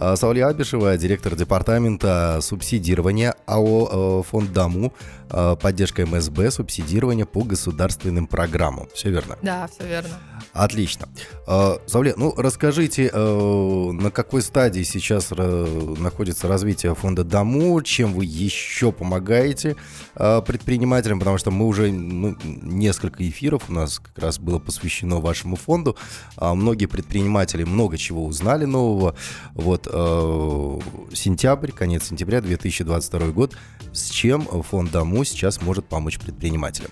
А, Сауля Абишева, директор департамента субсидирования АО э, «Фонд Даму», э, поддержка МСБ, субсидирование по государственным программам. Все верно? Да, все верно. Отлично. Сауле, ну расскажите, э, на какой стадии сейчас находится развитие фонда Даму, чем вы еще помогаете предпринимателям, потому что мы уже ну, несколько эфиров у нас как раз было посвящено вашему фонду. А многие предприниматели много чего узнали нового. Вот э, сентябрь, конец сентября 2022 год, с чем фонд Дому сейчас может помочь предпринимателям?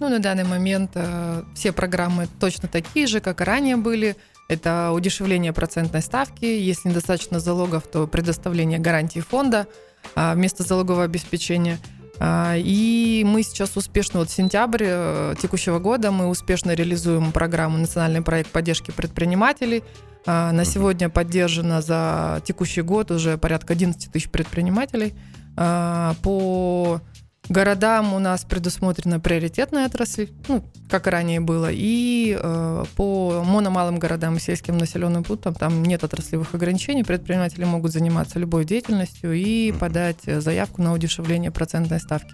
Ну, на данный момент э, все программы точно такие же, как и ранее были. Это удешевление процентной ставки. Если недостаточно залогов, то предоставление гарантии фонда э, вместо залогового обеспечения. Э, и мы сейчас успешно, вот сентябрь э, текущего года, мы успешно реализуем программу «Национальный проект поддержки предпринимателей», на сегодня поддержано за текущий год уже порядка 11 тысяч предпринимателей. А, по городам у нас предусмотрена приоритетная отрасль, ну, как ранее было, и э, по мономалым городам и сельским населенным пунктам там нет отраслевых ограничений, предприниматели могут заниматься любой деятельностью и подать заявку на удешевление процентной ставки.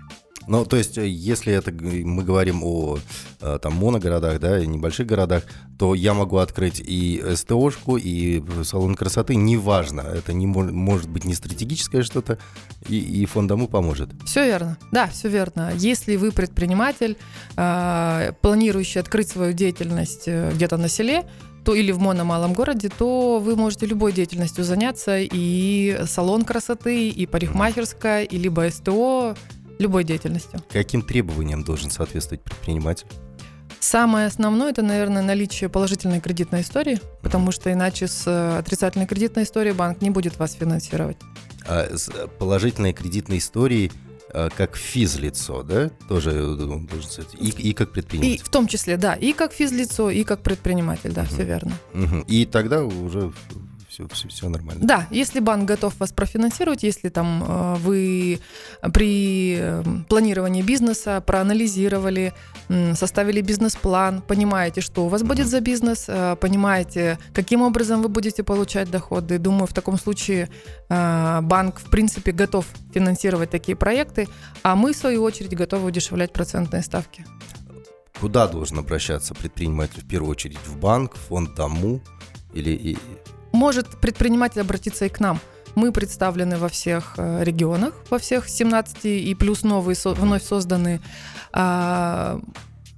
Ну, то есть, э, если это мы говорим о э, там моногородах, да, и небольших городах, то я могу открыть и СТОшку, и салон красоты, неважно. Это не может быть не стратегическое что-то, и, и фонд поможет. Все верно. Да, все верно. Если вы предприниматель, э, планирующий открыть свою деятельность где-то на селе, то или в мономалом городе, то вы можете любой деятельностью заняться, и салон красоты, и парикмахерская, и либо СТО, любой деятельностью. Каким требованиям должен соответствовать предприниматель? Самое основное это, наверное, наличие положительной кредитной истории, потому что иначе с э, отрицательной кредитной историей банк не будет вас финансировать. А с э, положительной кредитной историей э, как физлицо, да, тоже должен и, и как предприниматель. И в том числе, да, и как физлицо, и как предприниматель, да, угу. все верно. Угу. И тогда уже все, все, все нормально. Да, если банк готов вас профинансировать, если там э, вы при э, планировании бизнеса проанализировали, составили бизнес-план, понимаете, что у вас будет за бизнес, э, понимаете, каким образом вы будете получать доходы. Думаю, в таком случае банк, в принципе, готов финансировать такие проекты, а мы, в свою очередь, готовы удешевлять процентные ставки. Куда должен обращаться предприниматель в первую очередь? В банк, в фонд дому или может предприниматель обратиться и к нам. Мы представлены во всех э, регионах, во всех 17 и плюс новые вновь созданные.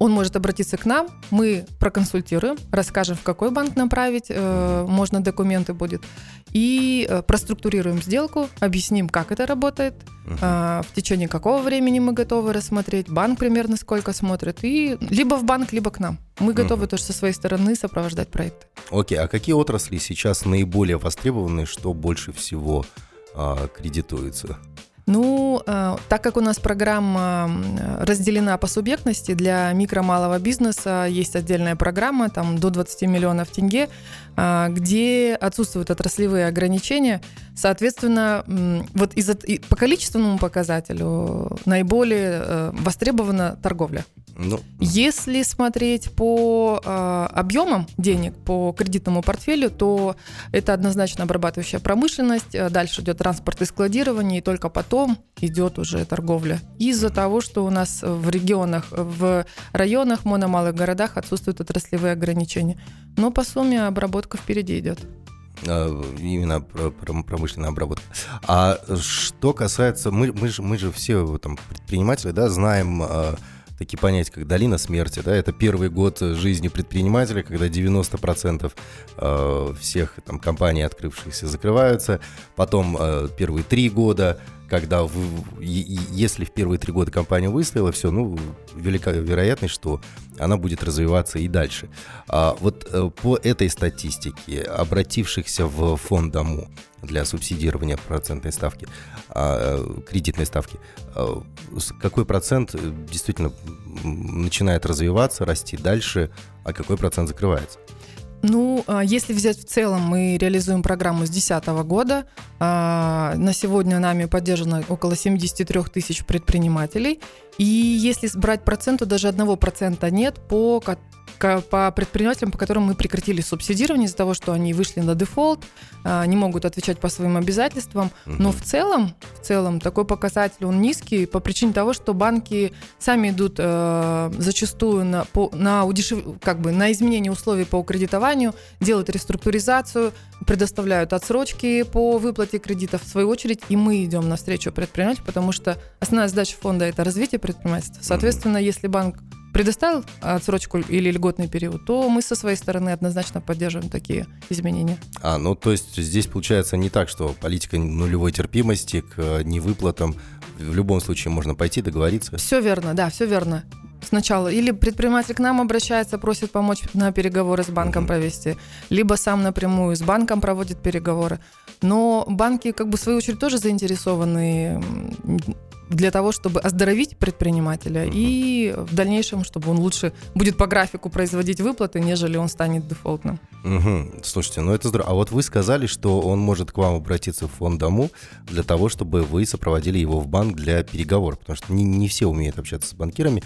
Он может обратиться к нам, мы проконсультируем, расскажем, в какой банк направить, э, можно документы будет, и э, проструктурируем сделку, объясним, как это работает, uh-huh. в течение какого времени мы готовы рассмотреть, банк примерно сколько смотрит, и либо в банк, либо к нам. Мы готовы uh-huh. тоже со своей стороны сопровождать проекты. Окей, а какие отрасли сейчас наиболее востребованы, что больше всего а, кредитуется? Ну, э, так как у нас программа разделена по субъектности, для микро-малого бизнеса есть отдельная программа, там до 20 миллионов тенге, э, где отсутствуют отраслевые ограничения. Соответственно, вот из по количественному показателю наиболее э, востребована торговля. Ну. Если смотреть по э, объемам денег, по кредитному портфелю, то это однозначно обрабатывающая промышленность, э, дальше идет транспорт и складирование, и только потом идет уже торговля. Из-за того, что у нас в регионах, в районах, мономалых городах отсутствуют отраслевые ограничения. Но по сумме обработка впереди идет а, именно промышленная обработка. А что касается, мы, мы, же, мы же все там предприниматели, да, знаем а, такие понятия, как долина смерти. Да, это первый год жизни предпринимателя, когда 90% э, всех там, компаний, открывшихся, закрываются. Потом э, первые три года, когда вы, если в первые три года компания выстояла, все, ну, велика вероятность, что она будет развиваться и дальше. А вот э, по этой статистике, обратившихся в фонд дому, для субсидирования процентной ставки, а, кредитной ставки, а, какой процент действительно начинает развиваться, расти дальше, а какой процент закрывается? Ну, а, если взять в целом, мы реализуем программу с 2010 года. На сегодня нами поддержано около 73 тысяч предпринимателей. И если брать процент, то даже одного процента нет по по предпринимателям, по которым мы прекратили субсидирование из-за того, что они вышли на дефолт, а, не могут отвечать по своим обязательствам. Но в целом, в целом такой показатель он низкий по причине того, что банки сами идут э, зачастую на, по, на, удешев... как бы, на изменение условий по кредитованию, делают реструктуризацию, предоставляют отсрочки по выплате кредитов. В свою очередь и мы идем навстречу предпринимателю, потому что основная задача фонда – это развитие предпринимательства. Соответственно, если банк предоставил отсрочку или льготный период, то мы со своей стороны однозначно поддерживаем такие изменения. А, ну то есть здесь получается не так, что политика нулевой терпимости к э, невыплатам в любом случае можно пойти договориться. Все верно, да, все верно. Сначала или предприниматель к нам обращается, просит помочь на переговоры с банком uh-huh. провести, либо сам напрямую с банком проводит переговоры. Но банки, как бы в свою очередь, тоже заинтересованы для того, чтобы оздоровить предпринимателя uh-huh. и в дальнейшем, чтобы он лучше будет по графику производить выплаты, нежели он станет дефолтным. Угу. Слушайте, ну это здорово. А вот вы сказали, что он может к вам обратиться в фонд дому для того, чтобы вы сопроводили его в банк для переговоров, потому что не, не все умеют общаться с банкирами.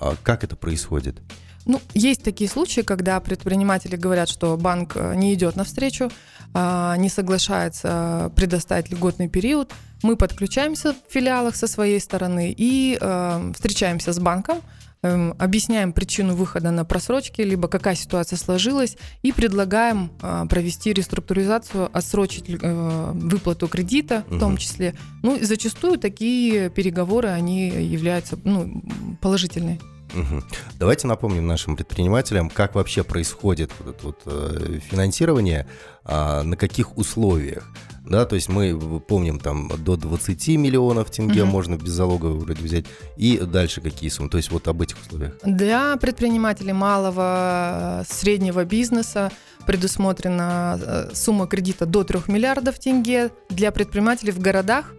А как это происходит? Ну, есть такие случаи, когда предприниматели говорят, что банк э, не идет навстречу, не соглашается предоставить льготный период. Мы подключаемся в филиалах со своей стороны и э, встречаемся с банком, э, объясняем причину выхода на просрочки, либо какая ситуация сложилась, и предлагаем э, провести реструктуризацию, отсрочить э, выплату кредита в том числе. Ну, и зачастую такие переговоры, они являются ну, положительными. Угу. Давайте напомним нашим предпринимателям, как вообще происходит вот это вот, э, финансирование, э, на каких условиях. Да, то есть мы помним там до 20 миллионов тенге угу. можно без залога вроде взять. И дальше какие суммы? То есть вот об этих условиях. Для предпринимателей малого, э, среднего бизнеса предусмотрена э, сумма кредита до 3 миллиардов тенге. Для предпринимателей в городах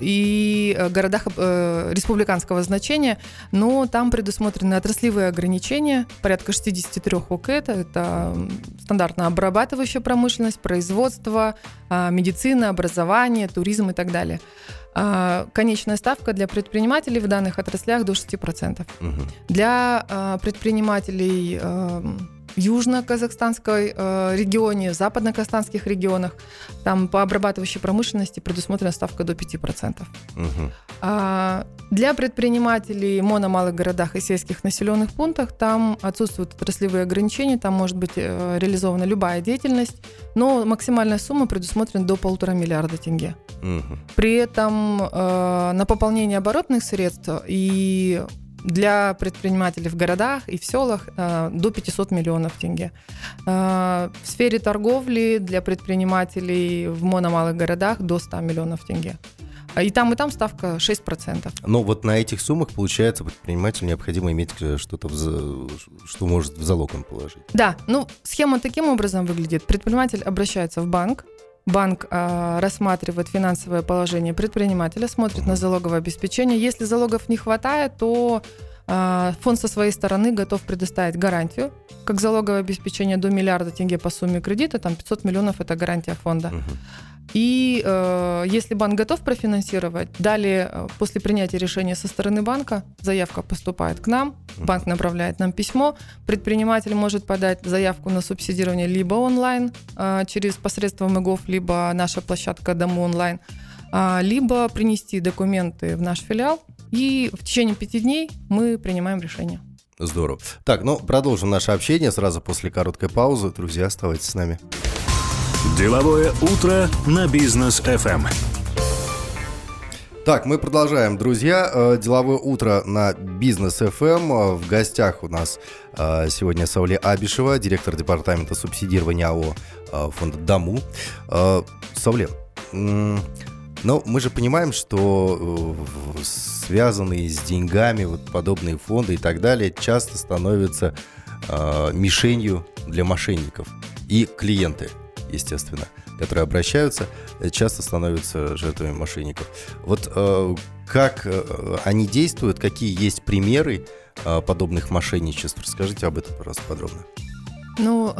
и э, городах э, республиканского значения, но там предусмотрены отраслевые ограничения, порядка 63 ОКЭТ, это стандартно обрабатывающая промышленность, производство, а, медицина, образование, туризм и так далее. А, конечная ставка для предпринимателей в данных отраслях до 6%. Угу. Для а, предпринимателей южно-казахстанской э, регионе, в западно-казахстанских регионах. Там по обрабатывающей промышленности предусмотрена ставка до 5%. Угу. А для предпринимателей в мономалых городах и сельских населенных пунктах там отсутствуют отраслевые ограничения, там может быть э, реализована любая деятельность, но максимальная сумма предусмотрена до полутора миллиарда тенге. Угу. При этом э, на пополнение оборотных средств и для предпринимателей в городах и в селах э, до 500 миллионов тенге. Э, в сфере торговли для предпринимателей в мономалых городах до 100 миллионов тенге. И там, и там ставка 6%. Но вот на этих суммах, получается, предпринимателю необходимо иметь э, что-то, в, что может в залог он положить. Да, ну, схема таким образом выглядит. Предприниматель обращается в банк, банк э, рассматривает финансовое положение предпринимателя, смотрит на залоговое обеспечение. Если залогов не хватает, то э, фонд со своей стороны готов предоставить гарантию, как залоговое обеспечение до миллиарда тенге по сумме кредита, там 500 миллионов это гарантия фонда. Uh-huh. И э, если банк готов профинансировать, далее э, после принятия решения со стороны банка заявка поступает к нам, банк направляет нам письмо, предприниматель может подать заявку на субсидирование либо онлайн э, через посредством ИГОВ, либо наша площадка Дому онлайн, э, либо принести документы в наш филиал, и в течение пяти дней мы принимаем решение. Здорово. Так, ну продолжим наше общение сразу после короткой паузы. Друзья, оставайтесь с нами. Деловое утро на бизнес FM. Так, мы продолжаем, друзья. Э, деловое утро на бизнес FM. В гостях у нас э, сегодня Сауле Абишева, директор департамента субсидирования АО э, фонда Даму. Сауле, но мы же понимаем, что связанные с деньгами вот подобные фонды и так далее часто становятся мишенью для мошенников и клиенты – естественно, которые обращаются, э, часто становятся жертвами мошенников. Вот э, как э, они действуют, какие есть примеры подобных мошенничеств? Расскажите об этом, пожалуйста, подробно. Ну,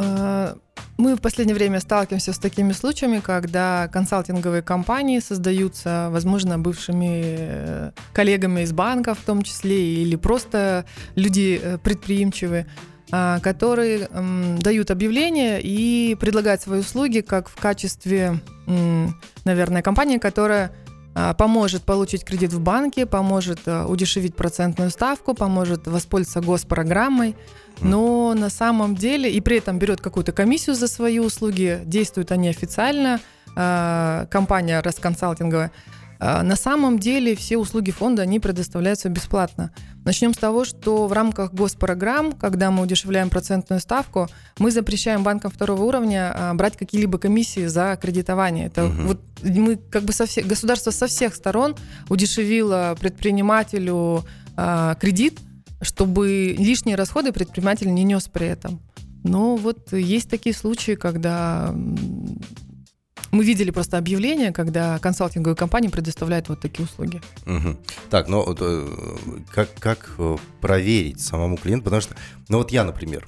мы в последнее время сталкиваемся с такими случаями, когда консалтинговые компании создаются, возможно, бывшими коллегами из банка в том числе, или просто люди предприимчивые, которые м, дают объявления и предлагают свои услуги как в качестве, наверное, компании, которая а, поможет получить кредит в банке, поможет а, удешевить процентную ставку, поможет воспользоваться госпрограммой. Но на самом деле, и при этом берет какую-то комиссию за свои услуги, действуют они официально, а, компания расконсалтинговая. А, На самом деле все услуги фонда, они предоставляются бесплатно. Начнем с того, что в рамках госпрограмм, когда мы удешевляем процентную ставку, мы запрещаем банкам второго уровня а, брать какие-либо комиссии за кредитование. Это Мгм. вот мы как бы со всех, государство со всех сторон удешевило предпринимателю а, кредит, чтобы лишние расходы предприниматель не нес при этом. Но вот есть такие случаи, когда мы видели просто объявление, когда консалтинговые компании предоставляют вот такие услуги. Мгм. Так, ну э, как, как э, проверить самому клиенту? Потому что, ну вот я, например,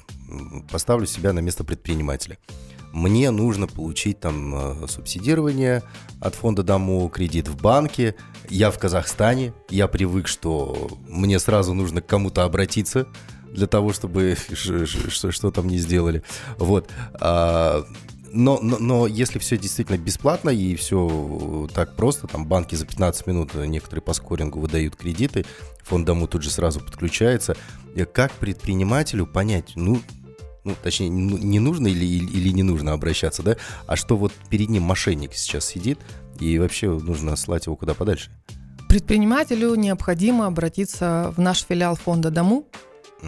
поставлю себя на место предпринимателя. Мне нужно получить там э, субсидирование от фонда Дому, кредит в банке. Я в Казахстане, я привык, что мне сразу нужно к кому-то обратиться для того, чтобы ш- что, что там не сделали. Вот. А, но, но, но если все действительно бесплатно и все так просто, там банки за 15 минут некоторые по скорингу выдают кредиты, фонд дому тут же сразу подключается. э, Как предпринимателю понять, ну, ну точнее, ну, не нужно или или не нужно обращаться, да, а что вот перед ним мошенник сейчас сидит, и вообще нужно слать его куда подальше. Предпринимателю необходимо обратиться в наш филиал фонда Дому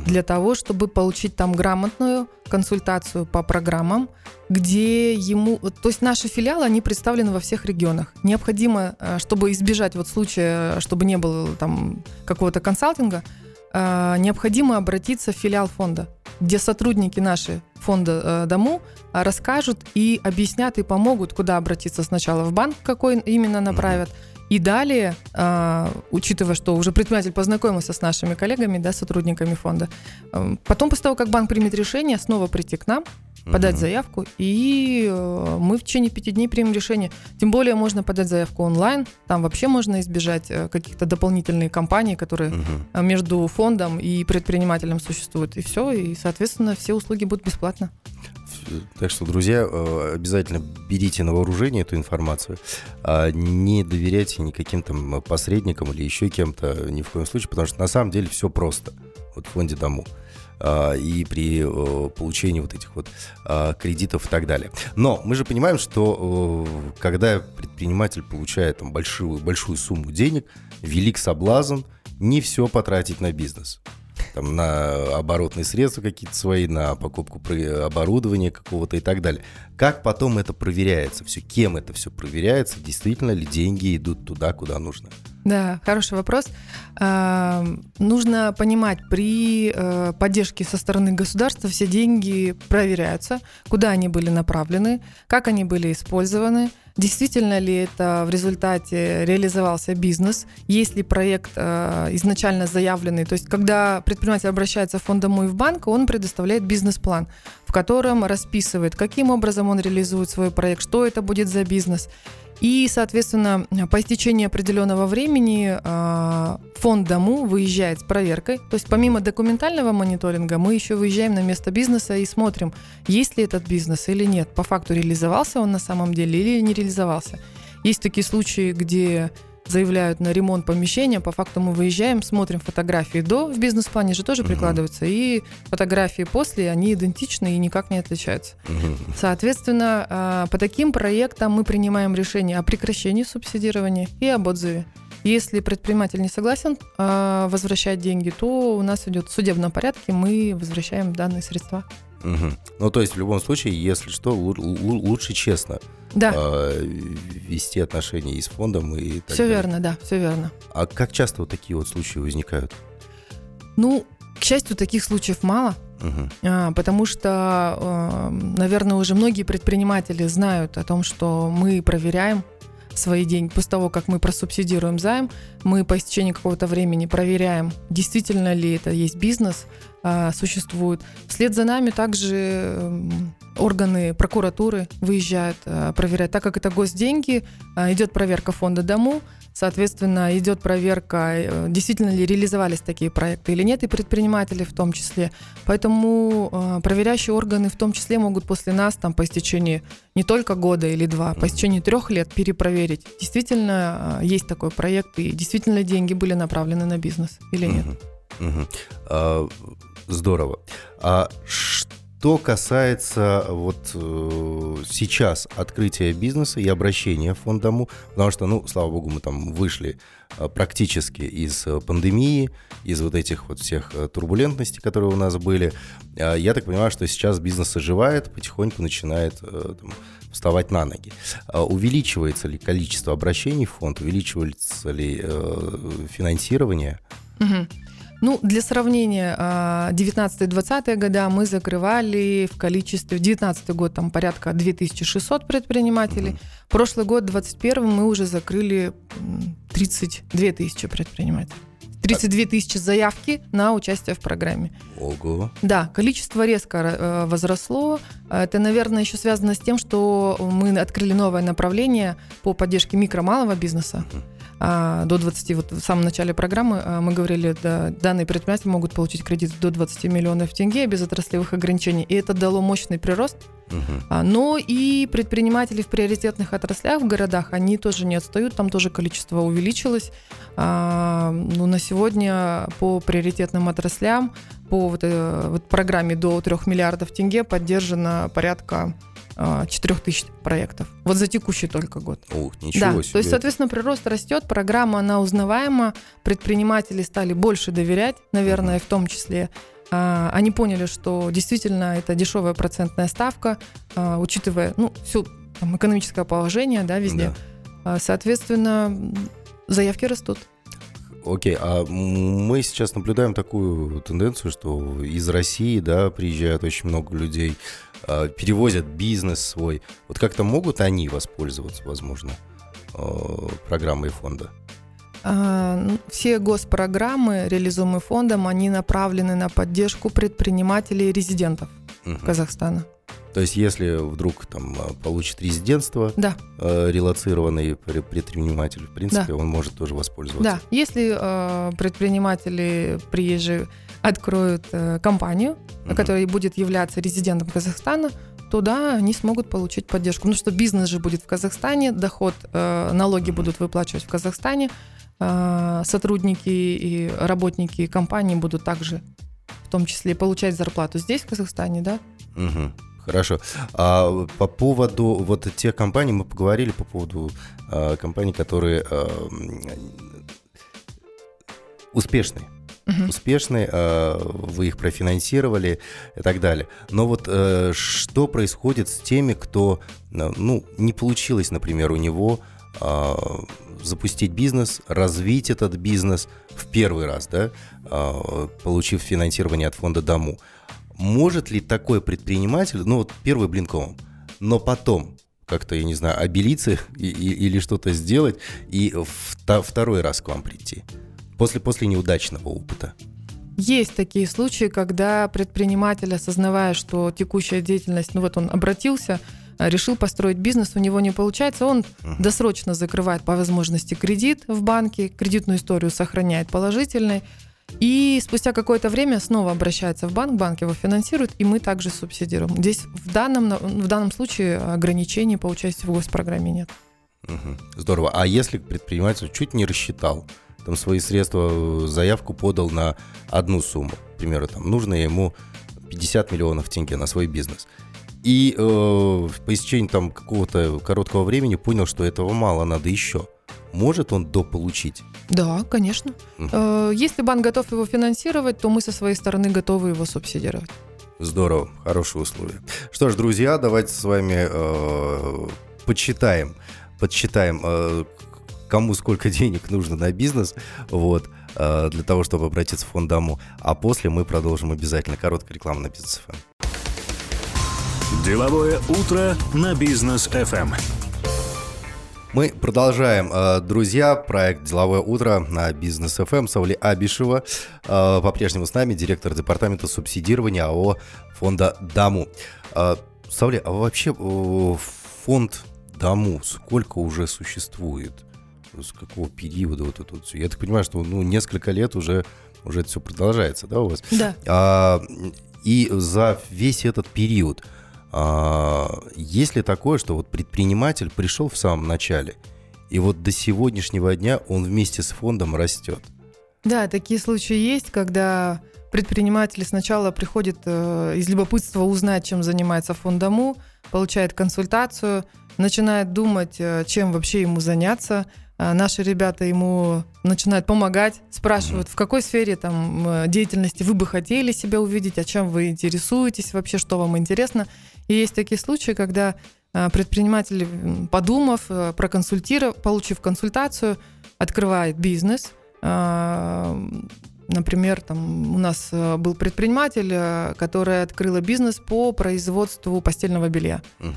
для того, чтобы получить там грамотную консультацию по программам, где ему... То есть наши филиалы, они представлены во всех регионах. Необходимо, э, чтобы избежать вот случая, чтобы не было там какого-то консалтинга, э, необходимо обратиться в филиал фонда, где сотрудники наши фонда э, Дому расскажут и объяснят и помогут, куда обратиться сначала в банк, какой именно направят, и далее, э, учитывая, что уже предприниматель познакомился с нашими коллегами, да, сотрудниками фонда, э, потом после того, как банк примет решение, снова прийти к нам, подать Мгм. заявку, и э, мы в течение пяти дней примем решение. Тем более можно подать заявку онлайн, там вообще можно избежать э, каких-то дополнительных компаний, которые э, между фондом и предпринимателем существуют. И все, и, соответственно, все услуги будут бесплатно. Так что, друзья, э, обязательно берите на вооружение эту информацию. а Не доверяйте никаким там посредникам или еще кем-то ни в коем случае, потому что на самом деле все просто. Вот в фонде дому. А, И при э, получении вот этих вот а, кредитов и так далее. Но мы же понимаем, что э, когда предприниматель получает там большую, большую сумму денег, велик соблазн не все потратить на бизнес там, на оборотные средства какие-то свои, на покупку оборудования какого-то и так далее. Как потом это проверяется все? Кем это все проверяется? Действительно ли деньги идут туда, куда нужно? Да, хороший вопрос. А, Нужно понимать, при э, поддержке со стороны государства все деньги проверяются, куда они были направлены, как они были использованы, действительно ли это в результате реализовался бизнес, есть ли проект э, изначально заявленный. То есть, когда предприниматель обращается в фонд «Дому» и в банк, он предоставляет бизнес-план, в котором расписывает, каким образом он реализует свой проект, что это будет за бизнес. И, соответственно, по истечении определенного времени э, фонд дому выезжает с проверкой. То есть помимо документального мониторинга мы еще выезжаем на место бизнеса и смотрим, есть ли этот бизнес или нет. По факту реализовался он на самом деле или не реализовался. Есть такие случаи, где заявляют на ремонт помещения, по факту мы выезжаем, смотрим фотографии до, в бизнес-плане же тоже Мгм. прикладываются, и фотографии после, они идентичны и никак не отличаются. Мгм. Соответственно, а, по таким проектам мы принимаем решение о прекращении субсидирования и об отзыве. Если предприниматель не согласен а, возвращать деньги, то у нас идет в судебном порядке, мы возвращаем данные средства. Мгм. Ну, то есть, в любом случае, если что, лу- лу- лучше честно Да, э, вести отношения и с фондом, и так все далее. верно, да, все верно. А как часто вот такие вот случаи возникают? Ну, к счастью, таких случаев мало, а, потому что, э, наверное, уже многие предприниматели знают о том, что мы проверяем свои деньги. После того, как мы просубсидируем займ, мы по истечении какого-то времени проверяем, действительно ли это есть бизнес, а, существует. Вслед за нами также эм, органы прокуратуры выезжают, а, проверяют. Так как это госденьги, а, идет проверка фонда дому, Соответственно, идет проверка, э, действительно ли реализовались такие проекты или нет, и предприниматели в том числе. Поэтому э, проверяющие органы в том числе могут после нас там по истечении не только года или два, по истечении трех лет перепроверить, действительно э, есть такой проект, и действительно деньги были направлены на бизнес или нет. Угу. Угу. А, здорово. А что касается вот э, сейчас открытия бизнеса и обращения в фонд дому, потому что, ну, слава богу, мы там вышли э, практически из э, пандемии, из вот этих вот всех э, турбулентностей, которые у нас были. Я так понимаю, что сейчас бизнес оживает, потихоньку начинает там, вставать на ноги. Э, увеличивается ли количество обращений в фонд, увеличивается ли э, финансирование? Угу. Ну, для сравнения, 19-20 а, года мы закрывали в количестве, в 19 год там порядка 2600 предпринимателей, прошлый год, 21 мы уже закрыли 32 тысячи предпринимателей. 32 тысячи заявки на участие в программе. Ого. Да, количество резко э, возросло. Это, наверное, еще связано с тем, что мы открыли новое направление по поддержке микро-малого бизнеса. Uh-huh а, до 20, вот в самом начале программы а, мы говорили, да, данные предприниматели могут получить кредит до 20 миллионов тенге без отраслевых ограничений, и это дало мощный прирост. Угу. Но и предприниматели в приоритетных отраслях в городах, они тоже не отстают, там тоже количество увеличилось. Ну, на сегодня по приоритетным отраслям, по вот, э, вот программе до 3 миллиардов тенге поддержано порядка 4 а, тысяч проектов. Вот за текущий только год. Ух, ничего да, себе. То есть, соответственно, прирост растет, программа, она узнаваема, предприниматели стали больше доверять, наверное, uh-huh. в том числе. А, они поняли, что действительно это дешевая процентная ставка, а, учитывая, ну, все там, экономическое положение, да, везде. Да. Соответственно, заявки растут. Окей, а мы сейчас наблюдаем такую тенденцию, что из России, да, приезжает очень много людей, а, перевозят бизнес свой. Вот как-то могут они воспользоваться, возможно, а, программой фонда? А, ну, все госпрограммы, реализуемые фондом, они направлены на поддержку предпринимателей и резидентов угу. Казахстана. То есть, если вдруг там получит резидентство, да. э, релацированный предприниматель, в принципе, да. он может тоже воспользоваться. Да, если э, предприниматели приезжие откроют э, компанию, uh-huh. которая будет являться резидентом Казахстана, то да, они смогут получить поддержку. Ну что бизнес же будет в Казахстане, доход, э, налоги uh-huh. будут выплачивать в Казахстане, э, сотрудники и работники компании будут также в том числе получать зарплату здесь, в Казахстане, да? Угу. Хорошо. А по поводу вот тех компаний, мы поговорили по поводу а, компаний, которые а, успешные угу. успешны, э, вы их профинансировали и так далее. Но вот э, что происходит с теми, кто, э, ну, не получилось, например, у него запустить бизнес, развить этот бизнес в первый раз, да, получив финансирование от фонда Дому. Может ли такой предприниматель, ну вот первый блинком, но потом как-то, я не знаю, обелиться и, и, или что-то сделать и второй раз к вам прийти? После, после неудачного опыта? Есть такие случаи, когда предприниматель, осознавая, что текущая деятельность, ну вот он обратился, э, решил построить бизнес, у него не получается, он uh-huh. досрочно закрывает по возможности кредит в банке, кредитную историю сохраняет положительной, и спустя какое-то время снова обращается в банк, банк его финансирует, и мы также субсидируем. Здесь в данном, в данном случае ограничений по участию в госпрограмме нет. Угу. Здорово. А если предприниматель чуть не рассчитал, там свои средства, заявку подал на одну сумму, к примеру, там нужно ему 50 миллионов тенге на свой бизнес. И э, по истечении там какого-то короткого времени понял, что этого мало, надо еще. Может он дополучить? Да, конечно. Угу. Если банк готов его финансировать, то мы со своей стороны готовы его субсидировать. Здорово, хорошие условия. Что ж, друзья, давайте с вами э, почитаем, подсчитаем, э, кому сколько денег нужно на бизнес, вот, э, для того, чтобы обратиться в фонд дому. А после мы продолжим обязательно. Короткая реклама на бизнес FM. Деловое утро на бизнес FM. Мы продолжаем, э, друзья, проект «Деловое утро» на Бизнес ФМ. Саули Абишева э, по-прежнему с нами, директор департамента субсидирования АО фонда «Даму». Саули, а вообще фонд «Даму» сколько уже существует? С какого периода вот это вот все? Я так понимаю, что ну, несколько лет уже, уже это все продолжается, да, у вас? Да. А, и за весь этот период а, есть ли такое, что вот предприниматель пришел в самом начале, и вот до сегодняшнего дня он вместе с фондом растет? Да, такие случаи есть, когда предприниматели сначала приходят э, из любопытства узнать, чем занимается фонд Дому, получает консультацию, начинает думать, э, чем вообще ему заняться. А наши ребята ему начинают помогать, спрашивают, в какой сфере там э, деятельности вы бы хотели себя увидеть, о чем вы интересуетесь вообще, что вам интересно. И есть такие случаи, когда э, предприниматель, подумав, э, проконсультировав, получив консультацию, открывает бизнес, Например, там у нас э, был предприниматель, э, который открыла бизнес по производству постельного белья. Угу.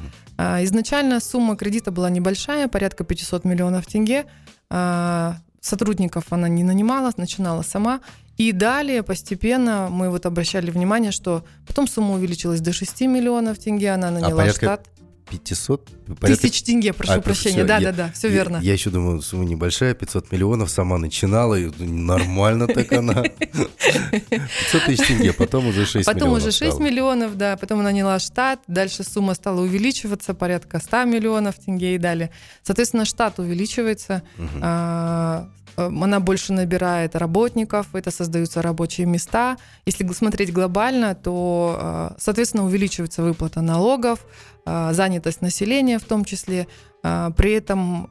Изначально сумма кредита была небольшая, порядка 500 миллионов тенге. А, сотрудников она не нанимала, начинала сама. И далее постепенно мы вот обращали внимание, что потом сумма увеличилась до 6 миллионов тенге, она наняла а порядка, штат. 500? Порядка... Тысяч тенге, прошу а, прощения. Да, да, да, все верно. Я еще думаю, сумма небольшая, 500 миллионов, сама начинала, и нормально так она. 500 тысяч тенге, потом уже 6 потом миллионов. Потом уже 6 стало. миллионов, да, потом она наняла штат, дальше сумма стала увеличиваться, порядка 100 миллионов тенге и далее. Соответственно, штат увеличивается, угу. Она больше набирает работников, это создаются рабочие места. Если смотреть глобально, то, а, соответственно, увеличивается выплата налогов, а, занятость населения в том числе. А, при этом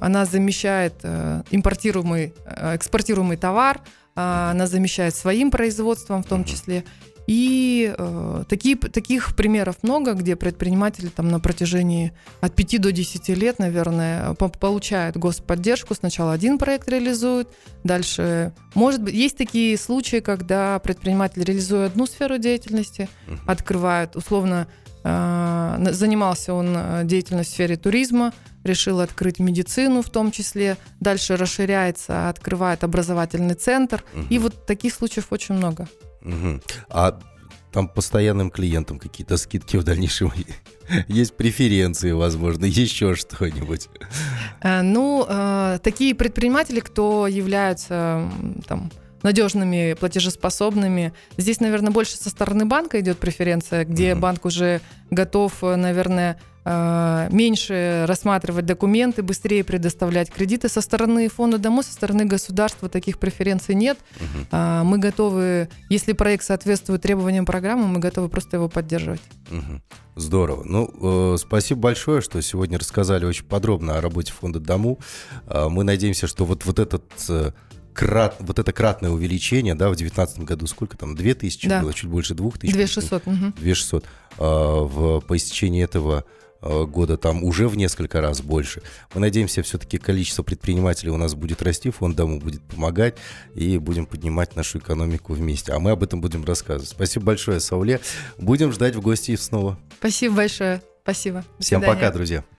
она замещает э, импортируемый, э, экспортируемый товар, она замещает своим производством в том числе. И э, такие, таких примеров много, где предприниматели там на протяжении от 5 до 10 лет, наверное, получают господдержку. Сначала один проект реализуют, дальше, может быть, есть такие случаи, когда предприниматель реализует одну сферу деятельности, открывает условно а, занимался он а, деятельностью в сфере туризма, решил открыть медицину в том числе, дальше расширяется, открывает образовательный центр. Угу. И вот таких случаев очень много. Угу. А там постоянным клиентам какие-то скидки в дальнейшем есть преференции, возможно, еще что-нибудь? А, ну, такие предприниматели, кто являются там, надежными, платежеспособными. Здесь, наверное, больше со стороны банка идет преференция, где uh-huh. банк уже готов, наверное, э, меньше рассматривать документы, быстрее предоставлять кредиты. Со стороны фонда дома, со стороны государства таких преференций нет. Uh-huh. Мы готовы, если проект соответствует требованиям программы, мы готовы просто его поддерживать. Uh-huh. Здорово. Ну, э, спасибо большое, что сегодня рассказали очень подробно о работе фонда Дому. Э, мы надеемся, что вот, вот этот э, крат, вот это кратное увеличение, да, в 2019 году сколько там, 2000 да. было, чуть больше 2000. 2600. Угу. 2600. А, в, по истечении этого а, года там уже в несколько раз больше. Мы надеемся, все-таки количество предпринимателей у нас будет расти, фонд дому будет помогать, и будем поднимать нашу экономику вместе. А мы об этом будем рассказывать. Спасибо большое, Сауле. Будем ждать в гости снова. Спасибо большое. Спасибо. Всем пока, друзья.